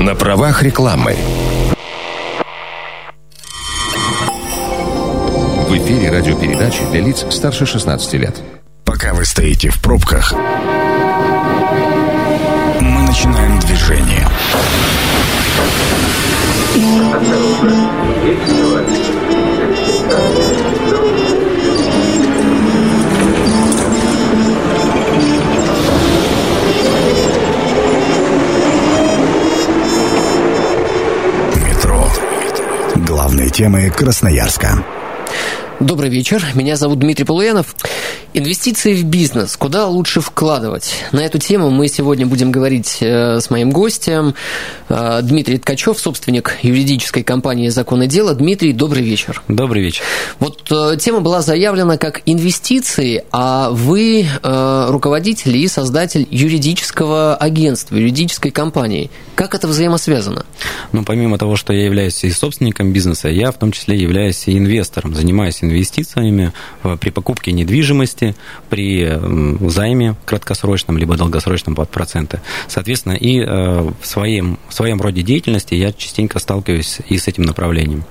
На правах рекламы. В эфире радиопередачи для лиц старше 16 лет. Пока вы стоите в пробках, мы начинаем движение. Метро. Главные темы Красноярска. Добрый вечер. Меня зовут Дмитрий Полуянов. Инвестиции в бизнес. Куда лучше вкладывать? На эту тему мы сегодня будем говорить э, с моим гостем. Э, Дмитрий Ткачев, собственник юридической компании «Закон и дело». Дмитрий, добрый вечер. Добрый вечер. Вот тема была заявлена как инвестиции, а вы руководитель и создатель юридического агентства, юридической компании. Как это взаимосвязано? Ну, помимо того, что я являюсь и собственником бизнеса, я в том числе являюсь и инвестором, занимаюсь инвестициями при покупке недвижимости, при займе краткосрочном либо долгосрочном под проценты. Соответственно, и э, в своем, в своем роде деятельности я частенько сталкиваюсь и с этим направлением.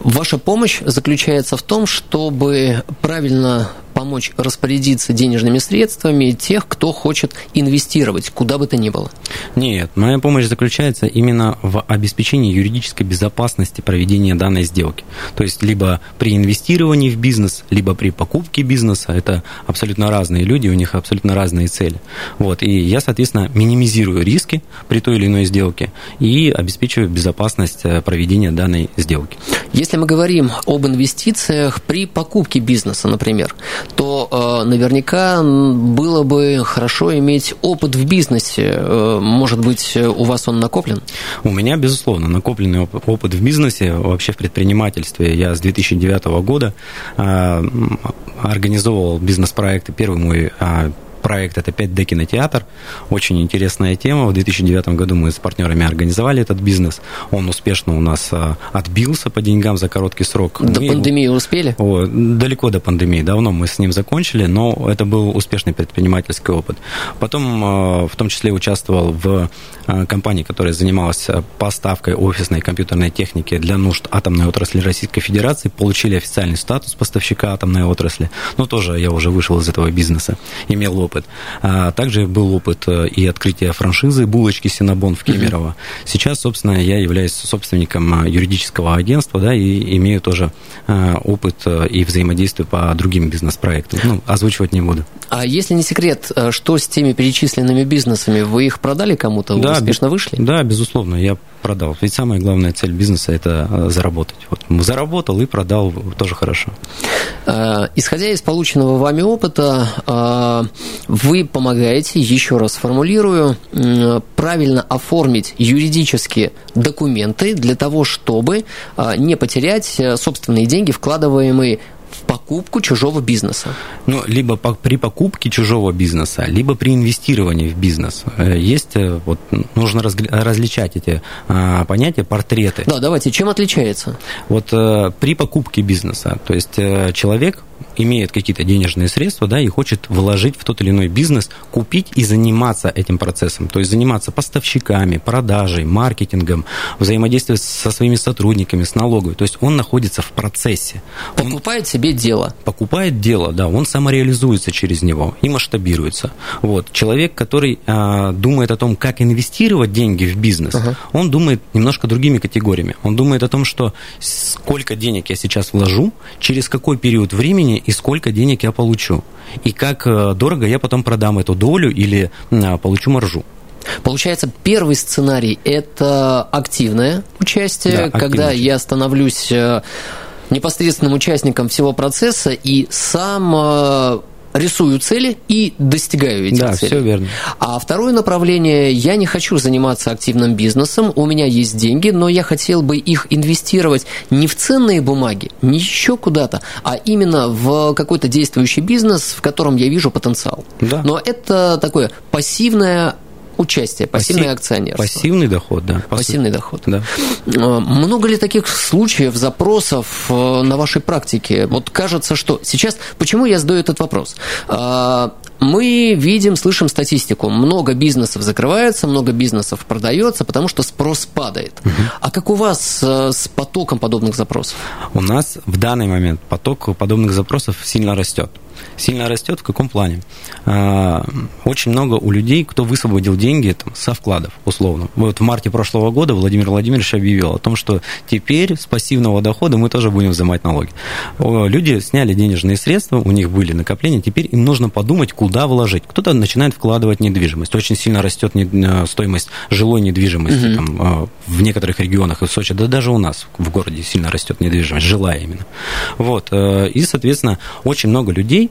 Ваша помощь заключается в том, чтобы правильно помочь распорядиться денежными средствами тех, кто хочет инвестировать, куда бы то ни было? Нет, моя помощь заключается именно в обеспечении юридической безопасности проведения данной сделки. То есть либо при инвестировании в бизнес, либо при покупке бизнеса. Это абсолютно разные люди, у них абсолютно разные цели. Вот, и я, соответственно, минимизирую риски при той или иной сделке и обеспечиваю безопасность э, проведения данной сделки. Если мы говорим об инвестициях при покупке бизнеса, например, то э, наверняка было бы хорошо иметь опыт в бизнесе. Э, может быть, у вас он накоплен? У меня, безусловно, накопленный опыт в бизнесе, вообще в предпринимательстве. Я с 2009 года э, организовывал бизнес-проекты. Первый мой проект это 5D кинотеатр. Очень интересная тема. В 2009 году мы с партнерами организовали этот бизнес. Он успешно у нас а, отбился по деньгам за короткий срок. До мы пандемии его... успели? О, далеко до пандемии. Давно мы с ним закончили, но это был успешный предпринимательский опыт. Потом а, в том числе участвовал в а, компании, которая занималась поставкой офисной компьютерной техники для нужд атомной отрасли Российской Федерации. Получили официальный статус поставщика атомной отрасли. Но тоже я уже вышел из этого бизнеса. Имел опыт. А также был опыт э, и открытия франшизы булочки Синабон в Кемерово. Сейчас, собственно, я являюсь собственником э, юридического агентства, да, и имею тоже э, опыт и взаимодействие по другим бизнес-проектам. Ну, озвучивать не буду. А если не секрет, что с теми перечисленными бизнесами? Вы их продали кому-то? Да, успешно вышли? Да, безусловно. Я продал. Ведь самая главная цель бизнеса – это э, заработать. Вот заработал и продал, тоже хорошо. Э, исходя из полученного вами опыта, э, вы помогаете, еще раз формулирую, правильно оформить юридические документы для того, чтобы не потерять собственные деньги, вкладываемые в покупку чужого бизнеса? Ну, либо по, при покупке чужого бизнеса, либо при инвестировании в бизнес. Э, есть, э, вот, нужно разгля- различать эти а, понятия, портреты. Да, давайте, чем отличается? Вот а, при покупке бизнеса, то есть а, человек имеет какие-то денежные средства, да, и хочет вложить в тот или иной бизнес, купить и заниматься этим процессом, то есть заниматься поставщиками, продажей, маркетингом, взаимодействие со своими сотрудниками, с налоговой, то есть он находится в процессе. Покупает он себе дело. Покупает дело, да, он самореализуется через него и масштабируется. Вот. Человек, который а, думает о том, как инвестировать деньги в бизнес, uh-huh. он думает немножко другими категориями. Он думает о том, что сколько денег я сейчас вложу, через какой период времени и сколько денег я получу. И как э, дорого я потом продам эту долю или а, получу маржу. Получается, первый сценарий – это активное участие, да, когда я становлюсь э, непосредственным участником всего процесса и сам э, рисую цели и достигаю этих да, целей. все верно. А второе направление, я не хочу заниматься активным бизнесом, у меня есть деньги, но я хотел бы их инвестировать не в ценные бумаги, не еще куда-то, а именно в какой-то действующий бизнес, в котором я вижу потенциал. Да. Но это такое пассивное участие, пассивное Пассив, акционерство. Пассивный доход, да. Пассивный доход. Да. А, много ли таких случаев, запросов э, на вашей практике? Вот кажется, что сейчас... Почему я задаю этот вопрос? А, мы видим, слышим статистику. Много бизнесов закрывается, много бизнесов продается, потому что спрос падает. Угу. А как у вас э, с потоком подобных запросов? У нас в данный момент поток подобных запросов сильно растет сильно растет. В каком плане? А, очень много у людей, кто высвободил деньги там, со вкладов, условно. Вот в марте прошлого года Владимир Владимирович объявил о том, что теперь с пассивного дохода мы тоже будем взимать налоги. Люди сняли денежные средства, у них были накопления, теперь им нужно подумать, куда вложить. Кто-то начинает вкладывать в недвижимость. Очень сильно растет э, стоимость жилой недвижимости угу. там, э, в некоторых регионах и в Сочи, да даже у нас в городе сильно растет недвижимость, жилая именно. Вот. Э, и, соответственно, очень много людей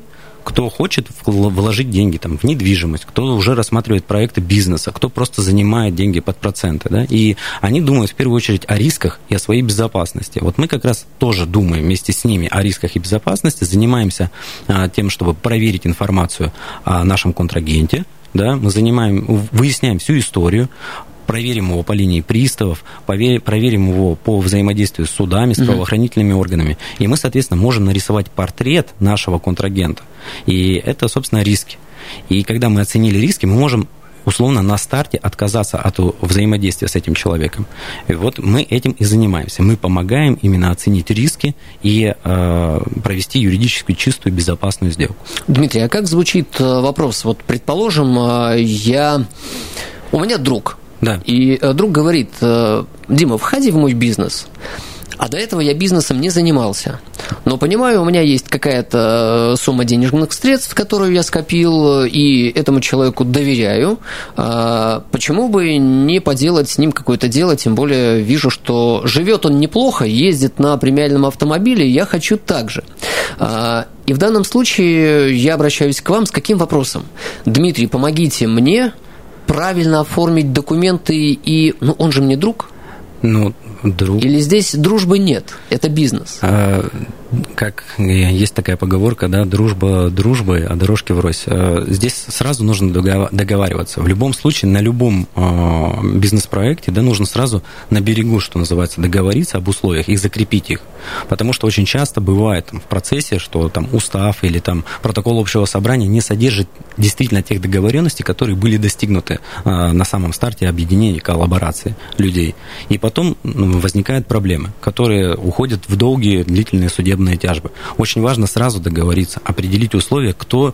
кто хочет вложить деньги там, в недвижимость, кто уже рассматривает проекты бизнеса, кто просто занимает деньги под проценты. Да? И они думают в первую очередь о рисках и о своей безопасности. Вот мы как раз тоже думаем вместе с ними о рисках и безопасности, занимаемся а, тем, чтобы проверить информацию о нашем контрагенте, да, мы занимаем, выясняем всю историю, проверим его по линии приставов, проверим его по взаимодействию с судами, с правоохранительными органами. И мы, соответственно, можем нарисовать портрет нашего контрагента. И это, собственно, риски. И когда мы оценили риски, мы можем условно на старте отказаться от взаимодействия с этим человеком. И вот мы этим и занимаемся. Мы помогаем именно оценить риски и э, провести юридически чистую, безопасную сделку. Дмитрий, а как звучит э, вопрос? Вот, предположим, э, я... У меня друг, да. И э, друг говорит, э, Дима, входи в мой бизнес. А до этого я бизнесом не занимался. Но понимаю, у меня есть какая-то э, сумма денежных средств, которую я скопил, и этому человеку доверяю. Почему бы не поделать с ним какое-то дело, тем более вижу, что живет он неплохо, ездит на премиальном автомобиле, я хочу так же. И в данном случае я обращаюсь к вам с каким вопросом? Дмитрий, помогите мне правильно оформить документы и... Ну, он же мне друг. Ну, друг. Или здесь дружбы нет, это бизнес? А, как есть такая поговорка, да, дружба дружбой, а дорожки врозь. Э, здесь сразу нужно договариваться. В любом случае, на любом э, бизнес-проекте, да, нужно сразу на берегу, что называется, договориться об условиях и закрепить их. Потому что очень часто бывает там, в процессе, что там устав или там протокол общего собрания не содержит действительно тех договоренностей, которые были достигнуты э, на самом старте объединения, коллаборации людей. И потом возникают проблемы, которые уходят в долгие длительные судебные судебные тяжбы. Очень важно сразу договориться, определить условия, кто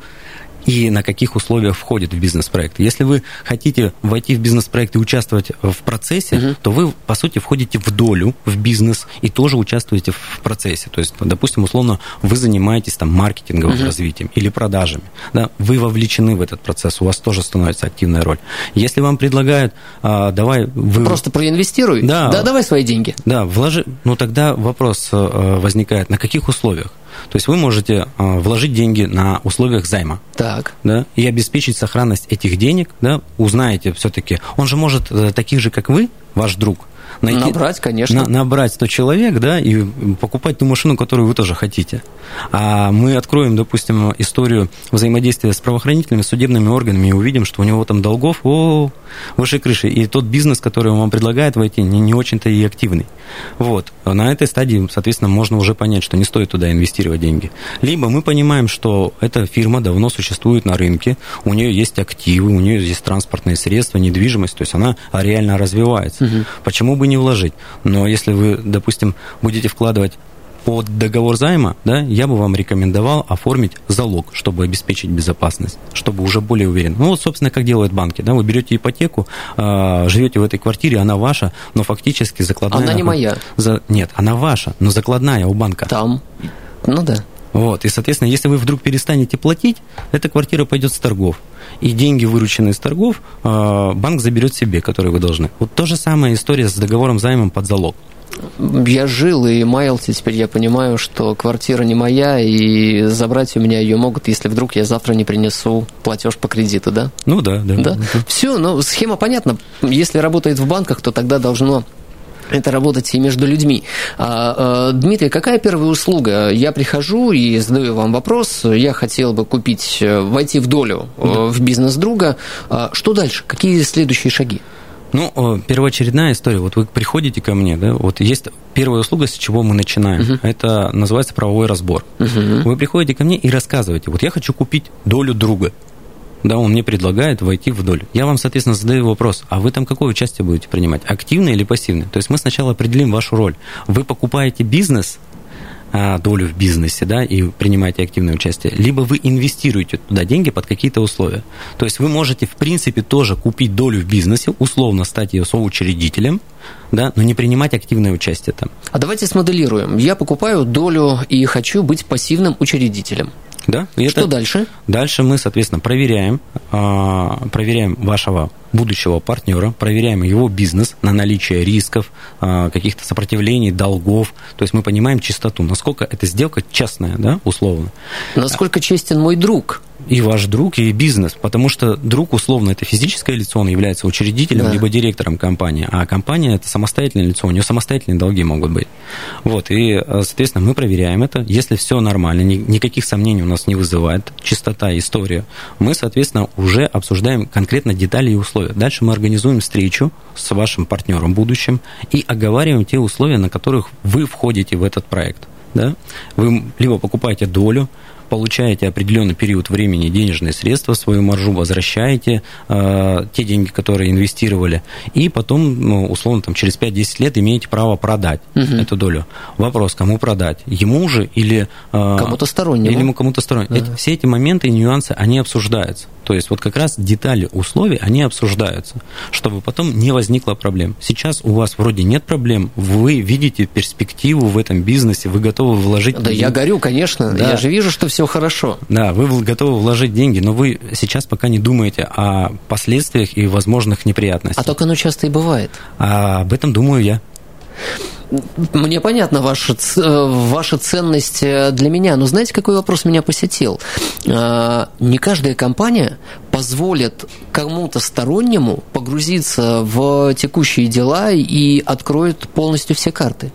и на каких условиях входит в бизнес-проект. Если вы хотите войти в бизнес-проект и участвовать в процессе, угу. то вы, по сути, входите в долю в бизнес и тоже участвуете в процессе. То есть, допустим, условно, вы занимаетесь там маркетинговым угу. развитием или продажами. Да, вы вовлечены в этот процесс, у вас тоже становится активная роль. Если вам предлагают, а, давай... Вы... Просто проинвестируй, да, да, давай свои деньги. Да, вложи... Ну, тогда вопрос э, возникает, на каких условиях? То есть вы можете а, вложить деньги на условиях займа. Так. Да, и обеспечить сохранность этих денег, да, узнаете все-таки. Он же может э, таких же, как вы, ваш друг, найти, набрать, конечно. На, набрать 100 человек, да, и покупать ту машину, которую вы тоже хотите. А мы откроем, допустим, историю взаимодействия с правоохранительными, судебными органами и увидим, что у него там долгов о, выше крыши. И тот бизнес, который он вам предлагает войти, не, не очень-то и активный. Вот. На этой стадии, соответственно, можно уже понять, что не стоит туда инвестировать деньги. Либо мы понимаем, что эта фирма давно существует на рынке, у нее есть активы, у нее есть транспортные средства, недвижимость, то есть она реально развивается. Угу. Почему бы не вложить? Но если вы, допустим, будете вкладывать под договор займа, да, я бы вам рекомендовал оформить залог, чтобы обеспечить безопасность, чтобы уже более уверен. Ну вот, собственно, как делают банки, да, вы берете ипотеку, э, живете в этой квартире, она ваша, но фактически закладная... Она не моя. За, нет, она ваша, но закладная у банка. Там. Ну да. Вот, и, соответственно, если вы вдруг перестанете платить, эта квартира пойдет с торгов. И деньги, вырученные с торгов, э, банк заберет себе, которые вы должны. Вот то же самая история с договором займом под залог я жил и маялся, теперь я понимаю, что квартира не моя, и забрать у меня ее могут, если вдруг я завтра не принесу платеж по кредиту, да? Ну да, да. да? Все, ну схема понятна. Если работает в банках, то тогда должно это работать и между людьми. А, а, Дмитрий, какая первая услуга? Я прихожу и задаю вам вопрос. Я хотел бы купить, э, войти в долю да. Э, в бизнес друга. А, что дальше? Какие следующие шаги? Ну, первоочередная история. Вот вы приходите ко мне, да, вот есть первая услуга, с чего мы начинаем. Uh-huh. Это называется правовой разбор. Uh-huh. Вы приходите ко мне и рассказываете, вот я хочу купить долю друга. Да, он мне предлагает войти в долю. Я вам, соответственно, задаю вопрос, а вы там какое участие будете принимать, активное или пассивное? То есть мы сначала определим вашу роль. Вы покупаете бизнес, а, долю в бизнесе, да, и принимаете активное участие, либо вы инвестируете туда деньги под какие-то условия. То есть вы можете, в принципе, тоже купить долю в бизнесе, условно стать ее соучредителем, да, но не принимать активное участие там. А давайте смоделируем. Я покупаю долю и хочу быть пассивным учредителем. Да? И Что это... дальше? Дальше мы, соответственно, проверяем, а, проверяем вашего будущего партнера, проверяем его бизнес на наличие рисков, а, каких-то сопротивлений, долгов. То есть мы понимаем чистоту, насколько эта сделка честная, да, условно. Насколько честен мой друг? И ваш друг, и бизнес. Потому что друг, условно, это физическое лицо, он является учредителем, да. либо директором компании, а компания это самостоятельное лицо, у нее самостоятельные долги могут быть. Вот, и, э, соответственно, мы проверяем это. Если все нормально, никаких сомнений у нас не вызывает, чистота, история, мы, соответственно, уже обсуждаем конкретно детали и условия. Дальше мы организуем встречу с вашим партнером будущим и оговариваем те условия, на которых вы входите в этот проект. Да? Вы либо покупаете долю, получаете определенный период времени денежные средства, свою маржу возвращаете, э, те деньги, которые инвестировали, и потом, ну, условно, там, через 5-10 лет имеете право продать угу. эту долю. Вопрос, кому продать? Ему же или... Э, кому-то стороннему. Или ему кому-то стороннему. Да. Эти, все эти моменты и нюансы, они обсуждаются. То есть вот как раз детали условий, они обсуждаются, чтобы потом не возникло проблем. Сейчас у вас вроде нет проблем, вы видите перспективу в этом бизнесе, вы готовы вложить... Да, я горю, конечно, да. я же вижу, что все хорошо. Да, вы готовы вложить деньги, но вы сейчас пока не думаете о последствиях и возможных неприятностях. А только оно часто и бывает. А об этом думаю я. Мне понятна ваша, э, ваша ценность э, для меня, но знаете, какой вопрос меня посетил? А, не каждая компания позволит кому-то стороннему погрузиться в текущие дела и откроет полностью все карты.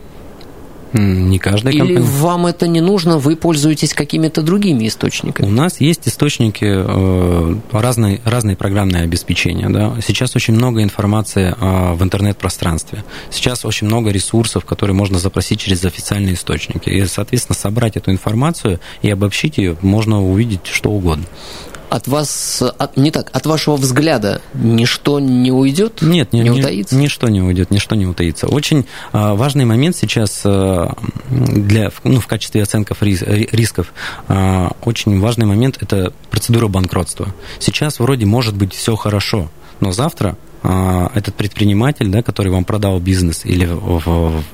Не каждая Или компания. вам это не нужно, вы пользуетесь какими-то другими источниками? У нас есть источники э, разные, разные программные обеспечения. Да? Сейчас очень много информации э, в интернет-пространстве. Сейчас очень много ресурсов, которые можно запросить через официальные источники. И, соответственно, собрать эту информацию и обобщить ее можно увидеть что угодно от вас, от, не так, от вашего взгляда ничто не уйдет? Нет, не, не утаится? Ничто не уйдет, ничто не утаится. Очень а, важный момент сейчас а, для, ну, в качестве оценки рис, рисков, а, очень важный момент – это процедура банкротства. Сейчас вроде может быть все хорошо, но завтра а, этот предприниматель, да, который вам продал бизнес или в, в,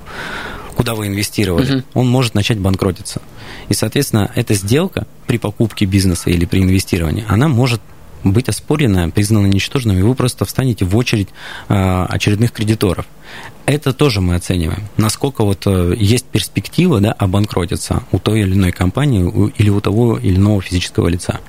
куда вы инвестировали, угу. он может начать банкротиться. И, соответственно, эта сделка при покупке бизнеса или при инвестировании, она может быть оспорена, признана ничтожным, и вы просто встанете в очередь а, очередных кредиторов. Это тоже мы оцениваем. Насколько вот э, есть перспектива да, обанкротиться у той или иной компании или у того или иного физического лица.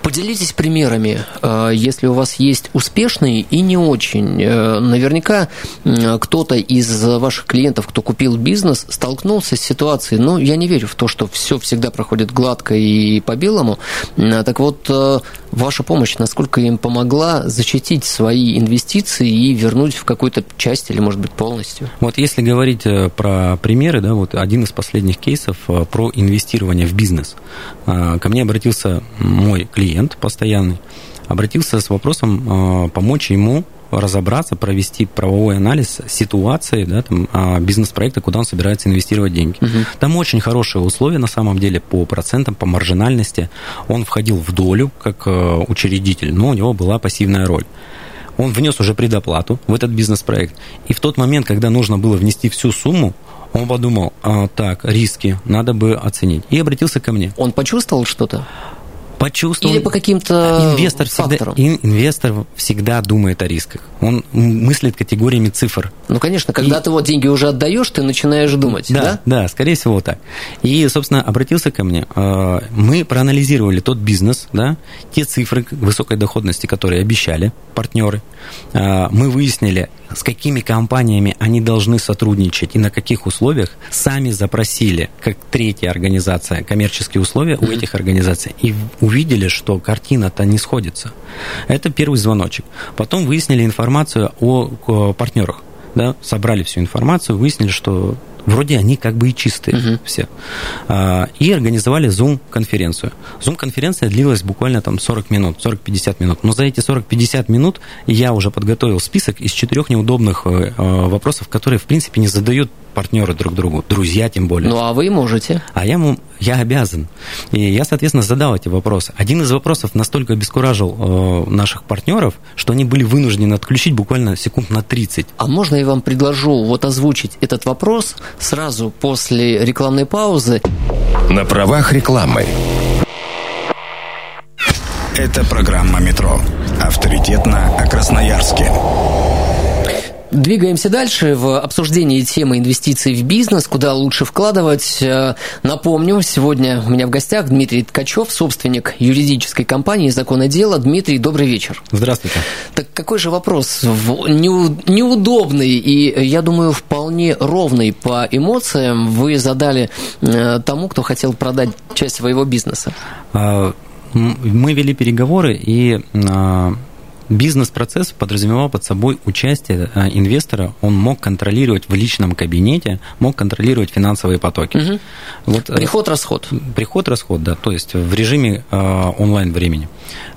Поделитесь примерами, э, если у вас есть успешные и не очень. Э, наверняка кто-то из ваших клиентов, кто купил бизнес, столкнулся с ситуацией, ну, я не верю в то, что все всегда проходит гладко и по белому. Так вот, ваша помощь, насколько им помогла защитить свои инвестиции и вернуть в какую-то часть или, может быть, полностью? Вот если говорить э, про примеры, да, вот один из последних кейсов э, про инвестирование в бизнес. Э, ко мне обратился мой клиент постоянный, обратился с вопросом помочь ему разобраться, провести правовой анализ ситуации да, там, а, бизнес-проекта, куда он собирается инвестировать деньги. Угу. Там очень хорошие условия на самом деле по процентам, по маржинальности. Он входил в долю как учредитель, но у него была пассивная роль. Он внес уже предоплату в этот бизнес-проект. И в тот момент, когда нужно было внести всю сумму, он подумал, а, так, риски надо бы оценить. И обратился ко мне. Он почувствовал что-то? Почувствовал. Или по каким-то инвестор факторам. всегда, инвестор всегда думает о рисках. Он мыслит категориями цифр. Ну, конечно, когда и... ты вот деньги уже отдаешь, ты начинаешь думать, да? Да, да, скорее всего так. И, собственно, обратился ко мне. А, мы проанализировали тот бизнес, да, те цифры высокой доходности, которые обещали партнеры. А, мы выяснили, с какими компаниями они должны сотрудничать и на каких условиях, сами запросили, как третья организация, коммерческие условия у этих организаций, и увидели, что картина-то не сходится. Это первый звоночек. Потом выяснили информацию о партнерах. Да, собрали всю информацию, выяснили, что вроде они как бы и чистые угу. все. А, и организовали Zoom-конференцию. Zoom-конференция длилась буквально там 40 минут, 40-50 минут. Но за эти 40-50 минут я уже подготовил список из четырех неудобных э, э, вопросов, которые, в принципе, не задают партнеры друг другу, друзья тем более. Ну, а вы можете. А я, я обязан. И я, соответственно, задал эти вопросы. Один из вопросов настолько обескуражил э, наших партнеров, что они были вынуждены отключить буквально секунд на 30. А можно я вам предложу вот озвучить этот вопрос сразу после рекламной паузы? На правах рекламы. Это программа «Метро». Авторитетно о Красноярске. Двигаемся дальше в обсуждении темы инвестиций в бизнес, куда лучше вкладывать. Э, напомню, сегодня у меня в гостях Дмитрий Ткачев, собственник юридической компании «Законное дело». Дмитрий, добрый вечер. Здравствуйте. Так какой же вопрос? Неудобный и, я думаю, вполне ровный по эмоциям вы задали э, тому, кто хотел продать часть своего бизнеса. А, мы вели переговоры, и а, Бизнес-процесс подразумевал под собой участие э, инвестора, он мог контролировать в личном кабинете, мог контролировать финансовые потоки. Угу. Вот, Приход-расход. Приход-расход, да, то есть в режиме э, онлайн времени.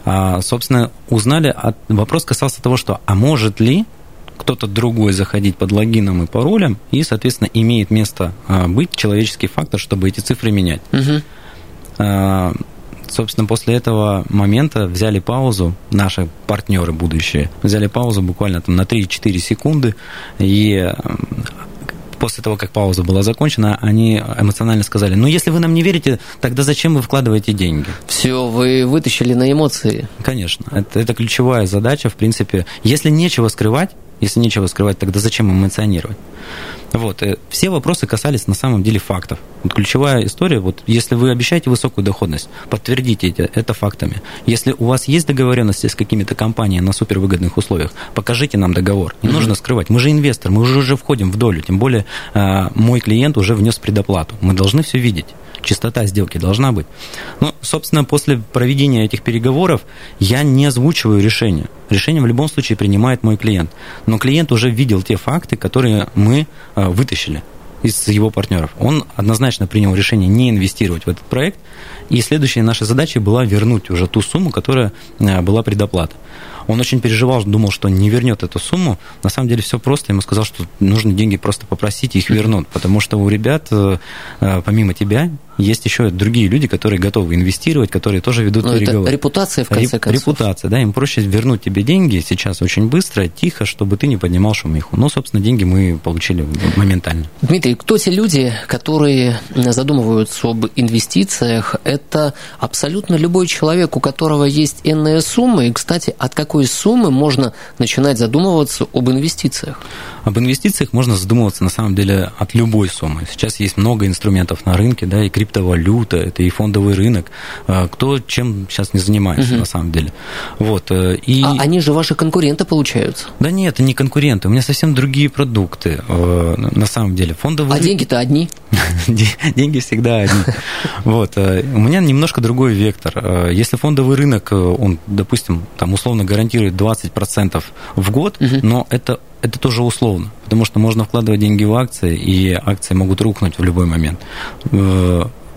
А, собственно, узнали, от, вопрос касался того, что, а может ли кто-то другой заходить под логином и паролем, и, соответственно, имеет место э, быть человеческий фактор, чтобы эти цифры менять. Угу. Собственно, после этого момента взяли паузу, наши партнеры будущие, взяли паузу буквально там на 3-4 секунды, и после того, как пауза была закончена, они эмоционально сказали, ну, если вы нам не верите, тогда зачем вы вкладываете деньги? Все, вы вытащили на эмоции. Конечно, это, это ключевая задача, в принципе. Если нечего скрывать, если нечего скрывать, тогда зачем эмоционировать? Вот. Э, все вопросы касались на самом деле фактов. Вот ключевая история, вот если вы обещаете высокую доходность, подтвердите это, это фактами. Если у вас есть договоренности с какими-то компаниями на супервыгодных условиях, покажите нам договор. Не mm-hmm. нужно скрывать. Мы же инвестор, мы уже, уже входим в долю. Тем более э, мой клиент уже внес предоплату. Мы должны все видеть чистота сделки должна быть. Ну, собственно, после проведения этих переговоров я не озвучиваю решение. Решение в любом случае принимает мой клиент. Но клиент уже видел те факты, которые мы э, вытащили из его партнеров. Он однозначно принял решение не инвестировать в этот проект, и следующая наша задача была вернуть уже ту сумму, которая э, была предоплата. Он очень переживал, думал, что не вернет эту сумму. На самом деле все просто. Ему сказал, что нужно деньги просто попросить, их вернут. Потому что у ребят, э, помимо тебя, есть еще другие люди, которые готовы инвестировать, которые тоже ведут Но ну, переговоры. Это репутация, в конце Реп, концов. Репутация, да, им проще вернуть тебе деньги сейчас очень быстро, тихо, чтобы ты не поднимал шумиху. Но, собственно, деньги мы получили моментально. Дмитрий, кто те люди, которые задумываются об инвестициях? Это абсолютно любой человек, у которого есть энная сумма. И, кстати, от какой суммы можно начинать задумываться об инвестициях? Об инвестициях можно задумываться, на самом деле, от любой суммы. Сейчас есть много инструментов на рынке, да, и криптовалюта, это и фондовый рынок. А, кто чем сейчас не занимается, угу. на самом деле. Вот, э, и... А они же ваши конкуренты получаются? Да нет, это не конкуренты. У меня совсем другие продукты, э, на самом деле. Фондовый... А деньги-то одни? Деньги всегда одни. Вот. Э, у меня немножко другой вектор. Если фондовый рынок, он, допустим, там условно гарантирует 20% в год, но это это тоже условно, потому что можно вкладывать деньги в акции, и акции могут рухнуть в любой момент.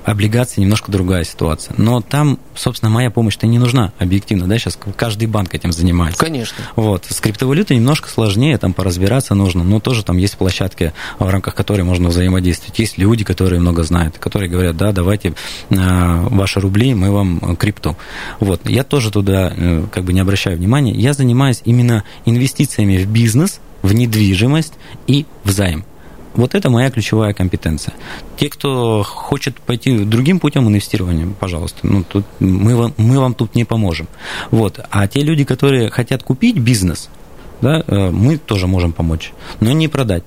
Облигации немножко другая ситуация. Но там, собственно, моя помощь-то не нужна объективно, да, сейчас каждый банк этим занимается. Конечно. Вот. С криптовалютой немножко сложнее, там поразбираться нужно, но тоже там есть площадки, в рамках которой можно взаимодействовать. Есть люди, которые много знают, которые говорят, да, давайте э, ваши рубли, мы вам крипту. Вот. Я тоже туда э, как бы не обращаю внимания. Я занимаюсь именно инвестициями в бизнес, в недвижимость и в займ. Вот это моя ключевая компетенция. Те, кто хочет пойти другим путем инвестирования, пожалуйста, ну, тут мы, вам, мы вам тут не поможем. Вот. А те люди, которые хотят купить бизнес, да, э, мы тоже можем помочь, но не продать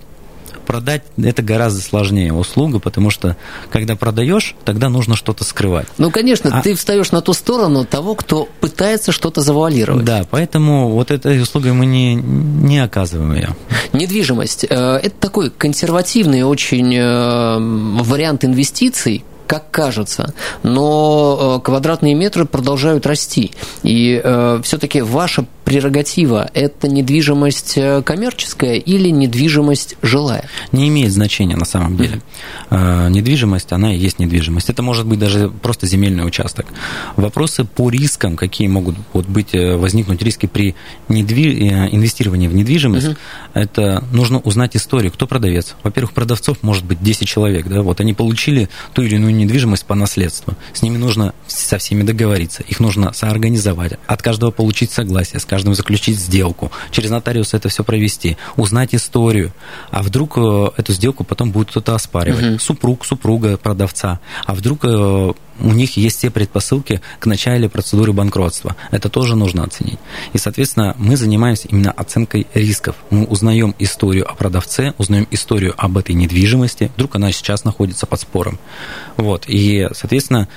продать это гораздо сложнее услуга, потому что когда продаешь, тогда нужно что-то скрывать. Ну, конечно, а... ты встаешь на ту сторону того, кто пытается что-то завуалировать. Да, поэтому вот этой услугой мы не, не оказываем ее. Недвижимость. Э, это такой консервативный очень э, вариант инвестиций, как кажется, но э, квадратные метры продолжают расти. И э, все-таки ваша прерогатива – это недвижимость э, коммерческая или недвижимость жилая? Не имеет значения на самом деле. Mm-hmm. Недвижимость, она и есть недвижимость. Это может быть даже просто земельный участок. Вопросы по рискам, какие могут вот быть, возникнуть риски при недви... инвестировании в недвижимость, mm-hmm. это нужно узнать историю, кто продавец. Во-первых, продавцов может быть 10 человек, да, вот они получили ту или иную недвижимость по наследству. С ними нужно со всеми договориться, их нужно соорганизовать, от каждого получить согласие, с каждым заключить сделку, через нотариуса это все провести, узнать историю. А вдруг э, эту сделку потом будет кто-то оспаривать? Угу. Супруг, супруга продавца. А вдруг э, у них есть все предпосылки к начале процедуры банкротства. Это тоже нужно оценить. И, соответственно, мы занимаемся именно оценкой рисков. Мы узнаем историю о продавце, узнаем историю об этой недвижимости. Вдруг она сейчас находится под спором. Вот. И, соответственно,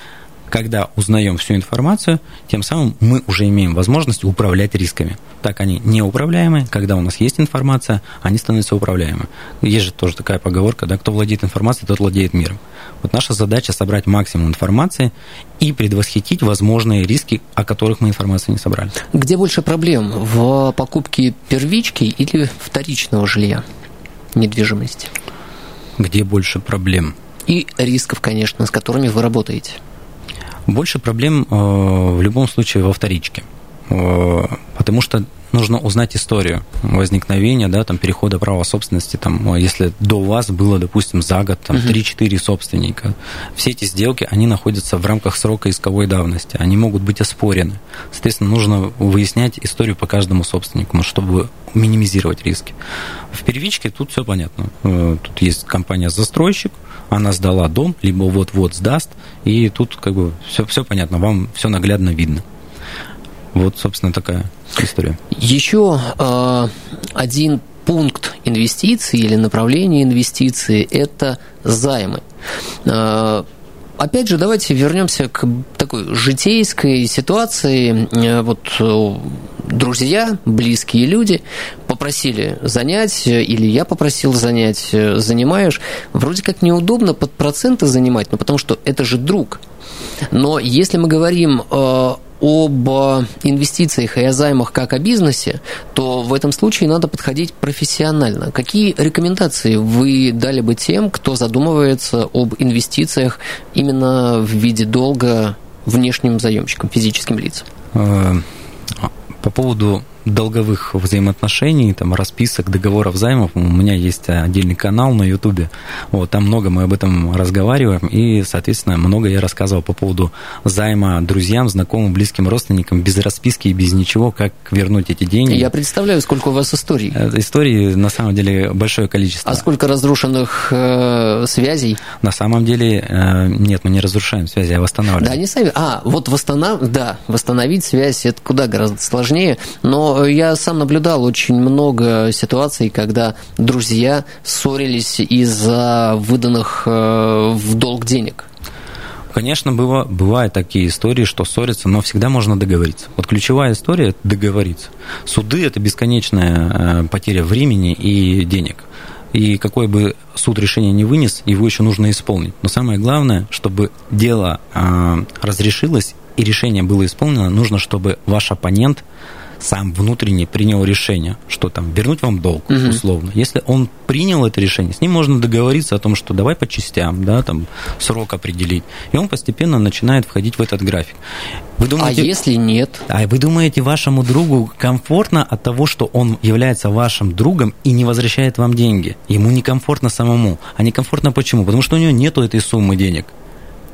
когда узнаем всю информацию, тем самым мы уже имеем возможность управлять рисками. Так они неуправляемые, когда у нас есть информация, они становятся управляемыми. Есть же тоже такая поговорка, да, кто владеет информацией, тот владеет миром. Вот наша задача собрать максимум информации и предвосхитить возможные риски, о которых мы информацию не собрали. Где больше проблем? В покупке первички или вторичного жилья, недвижимости? Где больше проблем? И рисков, конечно, с которыми вы работаете. Больше проблем э, в любом случае во вторичке, э, потому что нужно узнать историю возникновения, да, там, перехода права собственности, там, если до вас было, допустим, за год там, 3-4 собственника. Все эти сделки, они находятся в рамках срока исковой давности, они могут быть оспорены. Соответственно, нужно выяснять историю по каждому собственнику, чтобы минимизировать риски. В первичке тут все понятно. Э, тут есть компания-застройщик, она сдала дом, либо вот-вот сдаст, и тут как бы все, все понятно, вам все наглядно видно. Вот, собственно, такая история. Еще э, один пункт инвестиций или направление инвестиций – это займы. Э, опять же, давайте вернемся к такой житейской ситуации. Э, вот э, друзья, близкие люди попросили занять, или я попросил занять, э, занимаешь. Вроде как неудобно под проценты занимать, но потому что это же друг. Но если мы говорим об инвестициях и о займах как о бизнесе, то в этом случае надо подходить профессионально. Какие рекомендации вы дали бы тем, кто задумывается об инвестициях именно в виде долга внешним заемщикам, физическим лицам? По поводу долговых взаимоотношений, там, расписок, договоров займов. У меня есть отдельный канал на Ютубе. Вот, там много мы об этом разговариваем. И, соответственно, много я рассказывал по поводу займа друзьям, знакомым, близким родственникам, без расписки и без ничего, как вернуть эти деньги. Я представляю, сколько у вас историй. Э, историй, на самом деле, большое количество. А сколько разрушенных э, связей? На самом деле, э, нет, мы не разрушаем связи, а восстанавливаем. Да, они сами... А, вот восстанов... да, восстановить связь, это куда гораздо сложнее, но я сам наблюдал очень много ситуаций, когда друзья ссорились из-за выданных э, в долг денег. Конечно, было, бывают такие истории, что ссорятся, но всегда можно договориться. Вот ключевая история – договориться. Суды – это бесконечная э, потеря времени и денег. И какой бы суд решение не вынес, его еще нужно исполнить. Но самое главное, чтобы дело э, разрешилось и решение было исполнено, нужно, чтобы ваш оппонент сам внутренне принял решение, что там вернуть вам долг, угу. условно. Если он принял это решение, с ним можно договориться о том, что давай по частям, да, там срок определить. И он постепенно начинает входить в этот график. Вы думаете, а если нет? А вы думаете, вашему другу комфортно от того, что он является вашим другом и не возвращает вам деньги? Ему некомфортно самому. А некомфортно почему? Потому что у него нету этой суммы денег.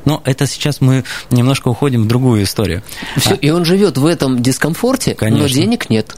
Но это сейчас мы немножко уходим в другую историю. Все, а, и он живет в этом дискомфорте, конечно. но денег нет.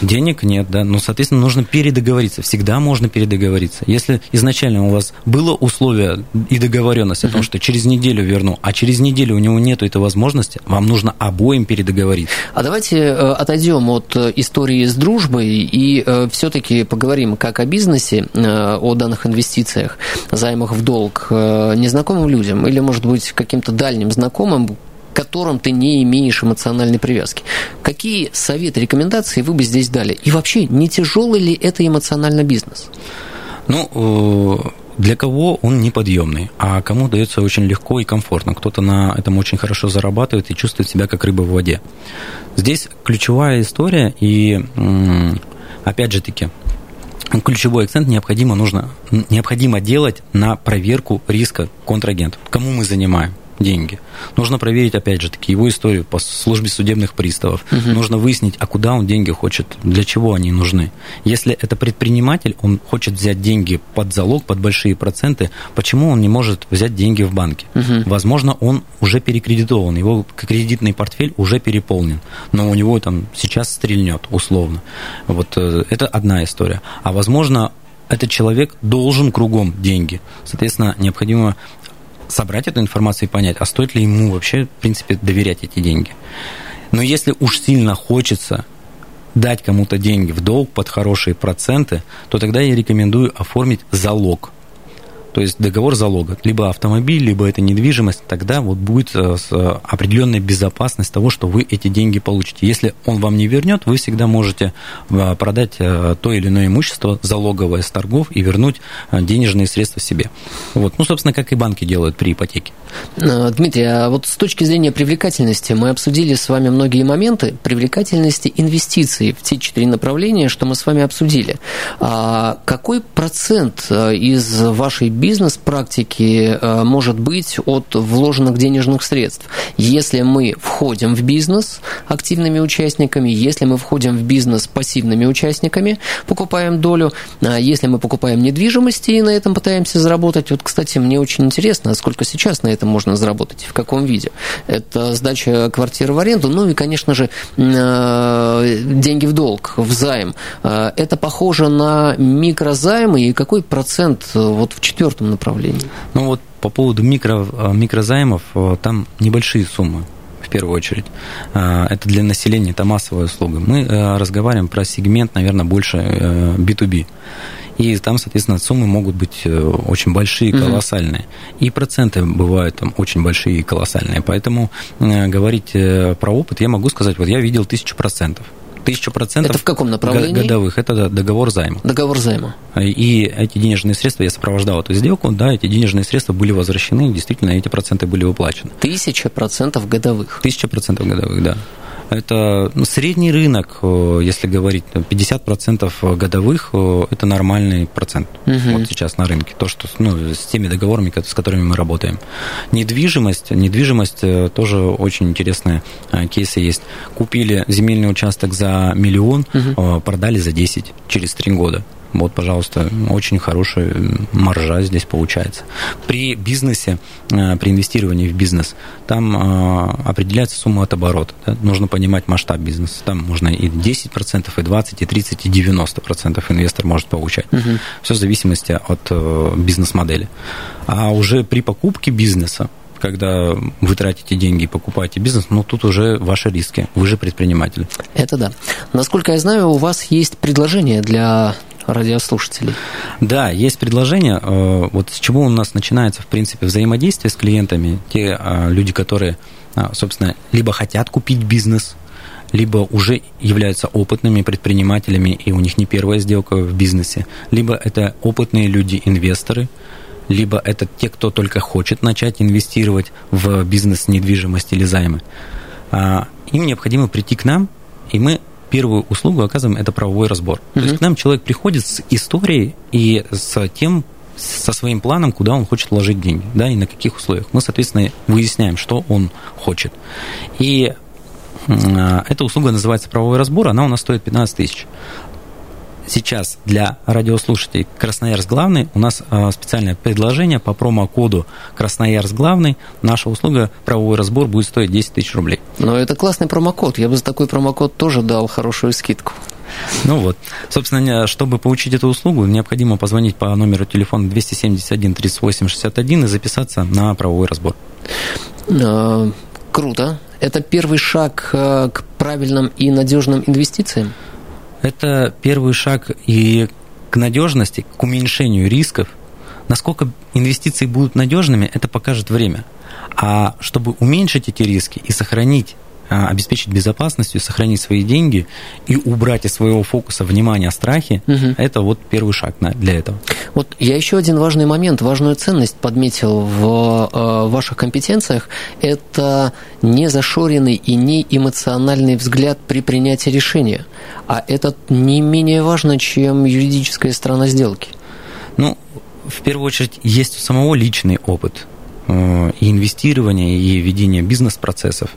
Денег нет, да. Ну, соответственно, нужно передоговориться. Всегда можно передоговориться. Если изначально у вас было условие и договоренность о том, что через неделю верну, а через неделю у него нет этой возможности, вам нужно обоим передоговориться. А давайте э, отойдем от э, истории с дружбой и э, все-таки поговорим как о бизнесе, о данных инвестициях, займах в долг незнакомым людям или, может быть, каким-то дальним знакомым, к которым ты не имеешь эмоциональной привязки. Какие советы, рекомендации вы бы здесь дали? И вообще, не тяжелый ли это эмоционально бизнес? Ну, для кого он неподъемный, а кому дается очень легко и комфортно. Кто-то на этом очень хорошо зарабатывает и чувствует себя как рыба в воде. Здесь ключевая история, и опять же таки, ключевой акцент необходимо, нужно, необходимо делать на проверку риска контрагентов. Кому мы занимаем? Деньги. Нужно проверить, опять же, таки его историю по службе судебных приставов. Угу. Нужно выяснить, а куда он деньги хочет, для чего они нужны. Если это предприниматель, он хочет взять деньги под залог, под большие проценты, почему он не может взять деньги в банке? Угу. Возможно, он уже перекредитован, его кредитный портфель уже переполнен, но у него там сейчас стрельнет, условно. Вот э, это одна история. А возможно, этот человек должен кругом деньги. Соответственно, необходимо собрать эту информацию и понять, а стоит ли ему вообще, в принципе, доверять эти деньги. Но если уж сильно хочется дать кому-то деньги в долг под хорошие проценты, то тогда я рекомендую оформить залог то есть договор залога, либо автомобиль, либо это недвижимость, тогда вот будет э, определенная безопасность того, что вы эти деньги получите. Если он вам не вернет, вы всегда можете э, продать э, то или иное имущество залоговое с торгов и вернуть денежные средства себе. Вот. Ну, собственно, как и банки делают при ипотеке. Дмитрий, а вот с точки зрения привлекательности мы обсудили с вами многие моменты привлекательности инвестиций в те четыре направления, что мы с вами обсудили. А какой процент из вашей бизнес-практики э, может быть от вложенных денежных средств. Если мы входим в бизнес активными участниками, если мы входим в бизнес пассивными участниками, покупаем долю, а если мы покупаем недвижимости и на этом пытаемся заработать, вот, кстати, мне очень интересно, а сколько сейчас на этом можно заработать, в каком виде. Это сдача квартиры в аренду, ну и, конечно же, э, деньги в долг, в займ. Э, это похоже на микрозаймы, и какой процент вот в четвертом четвертом направлении? Ну вот по поводу микро, э, микрозаймов, э, там небольшие суммы в первую очередь. Э, это для населения, это массовая услуга. Мы разговариваем про сегмент, наверное, больше B2B. И там, соответственно, суммы могут быть очень большие, колоссальные. mm И проценты бывают там очень большие и колоссальные. Поэтому говорить про опыт я могу сказать, вот я видел тысячу процентов тысячу процентов. Это в каком направлении? Годовых. Это договор займа. Договор займа. И эти денежные средства, я сопровождал эту сделку, да, эти денежные средства были возвращены, действительно, эти проценты были выплачены. Тысяча процентов годовых. Тысяча процентов годовых, да. Это ну, средний рынок, э, если говорить, 50% годовых – это нормальный процент угу. вот сейчас на рынке. То, что ну, с теми договорами, с которыми мы работаем. Недвижимость, недвижимость э, тоже очень интересные э, кейсы есть. Купили земельный участок за миллион, угу. продали за 10 через 3 года. Вот, пожалуйста, очень хорошая маржа здесь получается. При бизнесе, э, при инвестировании в бизнес, там э, определяется сумма от оборота. Да? Нужно понимать масштаб бизнеса. Там можно и 10%, и 20%, и 30%, и 90% инвестор может получать. Угу. Все в зависимости от э, бизнес-модели. А уже при покупке бизнеса, когда вы тратите деньги и покупаете бизнес, ну тут уже ваши риски. Вы же предприниматель. Это да. Насколько я знаю, у вас есть предложение для радиослушателей. Да, есть предложение. Э, вот с чего у нас начинается, в принципе, взаимодействие с клиентами. Те э, люди, которые, э, собственно, либо хотят купить бизнес, либо уже являются опытными предпринимателями, и у них не первая сделка в бизнесе, либо это опытные люди-инвесторы, либо это те, кто только хочет начать инвестировать в бизнес, недвижимость или займы. Им необходимо прийти к нам, и мы первую услугу оказываем, это правовой разбор. Mm-hmm. То есть к нам человек приходит с историей и с тем, со своим планом, куда он хочет вложить деньги, да, и на каких условиях. Мы, соответственно, выясняем, что он хочет. И эта услуга называется правовой разбор, она у нас стоит 15 тысяч сейчас для радиослушателей Красноярск главный у нас а, специальное предложение по промокоду Красноярск главный. Наша услуга правовой разбор будет стоить 10 тысяч рублей. Но это классный промокод. Я бы за такой промокод тоже дал хорошую скидку. Ну вот. Собственно, чтобы получить эту услугу, необходимо позвонить по номеру телефона 271 38 61 и записаться на правовой разбор. А, круто. Это первый шаг а, к правильным и надежным инвестициям? Это первый шаг и к надежности, к уменьшению рисков. Насколько инвестиции будут надежными, это покажет время. А чтобы уменьшить эти риски и сохранить обеспечить безопасностью, сохранить свои деньги и убрать из своего фокуса внимания страхи, угу. это вот первый шаг для этого. Вот я еще один важный момент, важную ценность подметил в э, ваших компетенциях. Это не зашоренный и не эмоциональный взгляд при принятии решения. А это не менее важно, чем юридическая сторона сделки. Ну, в первую очередь, есть у самого личный опыт и инвестирование, и ведение бизнес-процессов,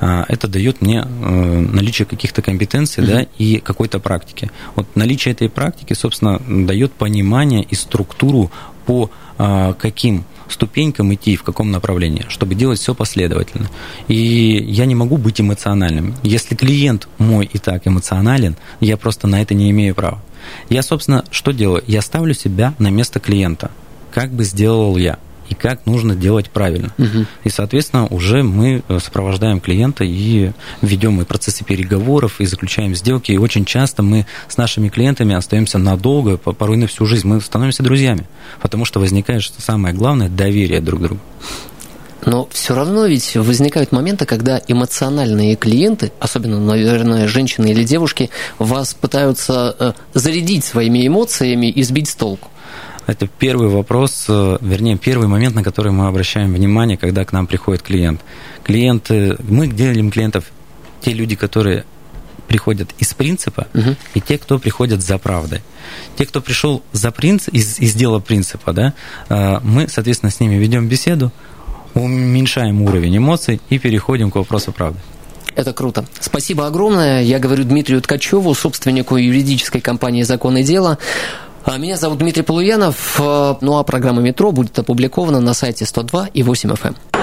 э, это дает мне э, наличие каких-то компетенций mm-hmm. да, и какой-то практики. Вот наличие этой практики, собственно, дает понимание и структуру по каким ступенькам идти, в каком направлении, чтобы делать все последовательно. И я не могу быть эмоциональным. Если клиент мой и так эмоционален, я просто на это не имею права. Я, собственно, что делаю? Я ставлю себя на место клиента. Как бы сделал я? И как нужно делать правильно. Угу. И, соответственно, уже мы э, сопровождаем клиента и ведем и процессы переговоров, и заключаем сделки. И очень часто мы с нашими клиентами остаемся надолго, порой на всю жизнь. Мы становимся друзьями, потому что возникает, что самое главное, доверие друг к другу. Но все равно ведь возникают моменты, когда эмоциональные клиенты, особенно, наверное, женщины или девушки, вас пытаются э, зарядить своими эмоциями и сбить с толку. Это первый вопрос, э, вернее, первый момент, на который мы обращаем внимание, когда к нам приходит клиент. Клиенты, мы делим клиентов те люди, которые приходят из принципа, угу. и те, кто приходят за правдой. Те, кто пришел за принцип, из, из дела принципа, да, э, мы, соответственно, с ними ведем беседу, уменьшаем уровень эмоций и переходим к вопросу правды. Это круто. Спасибо огромное. Я говорю Дмитрию Ткачеву, собственнику юридической компании «Закон и дело». А, меня зовут Дмитрий Полуянов. А, ну а программа «Метро» будет опубликована на сайте 102 и 8 FM.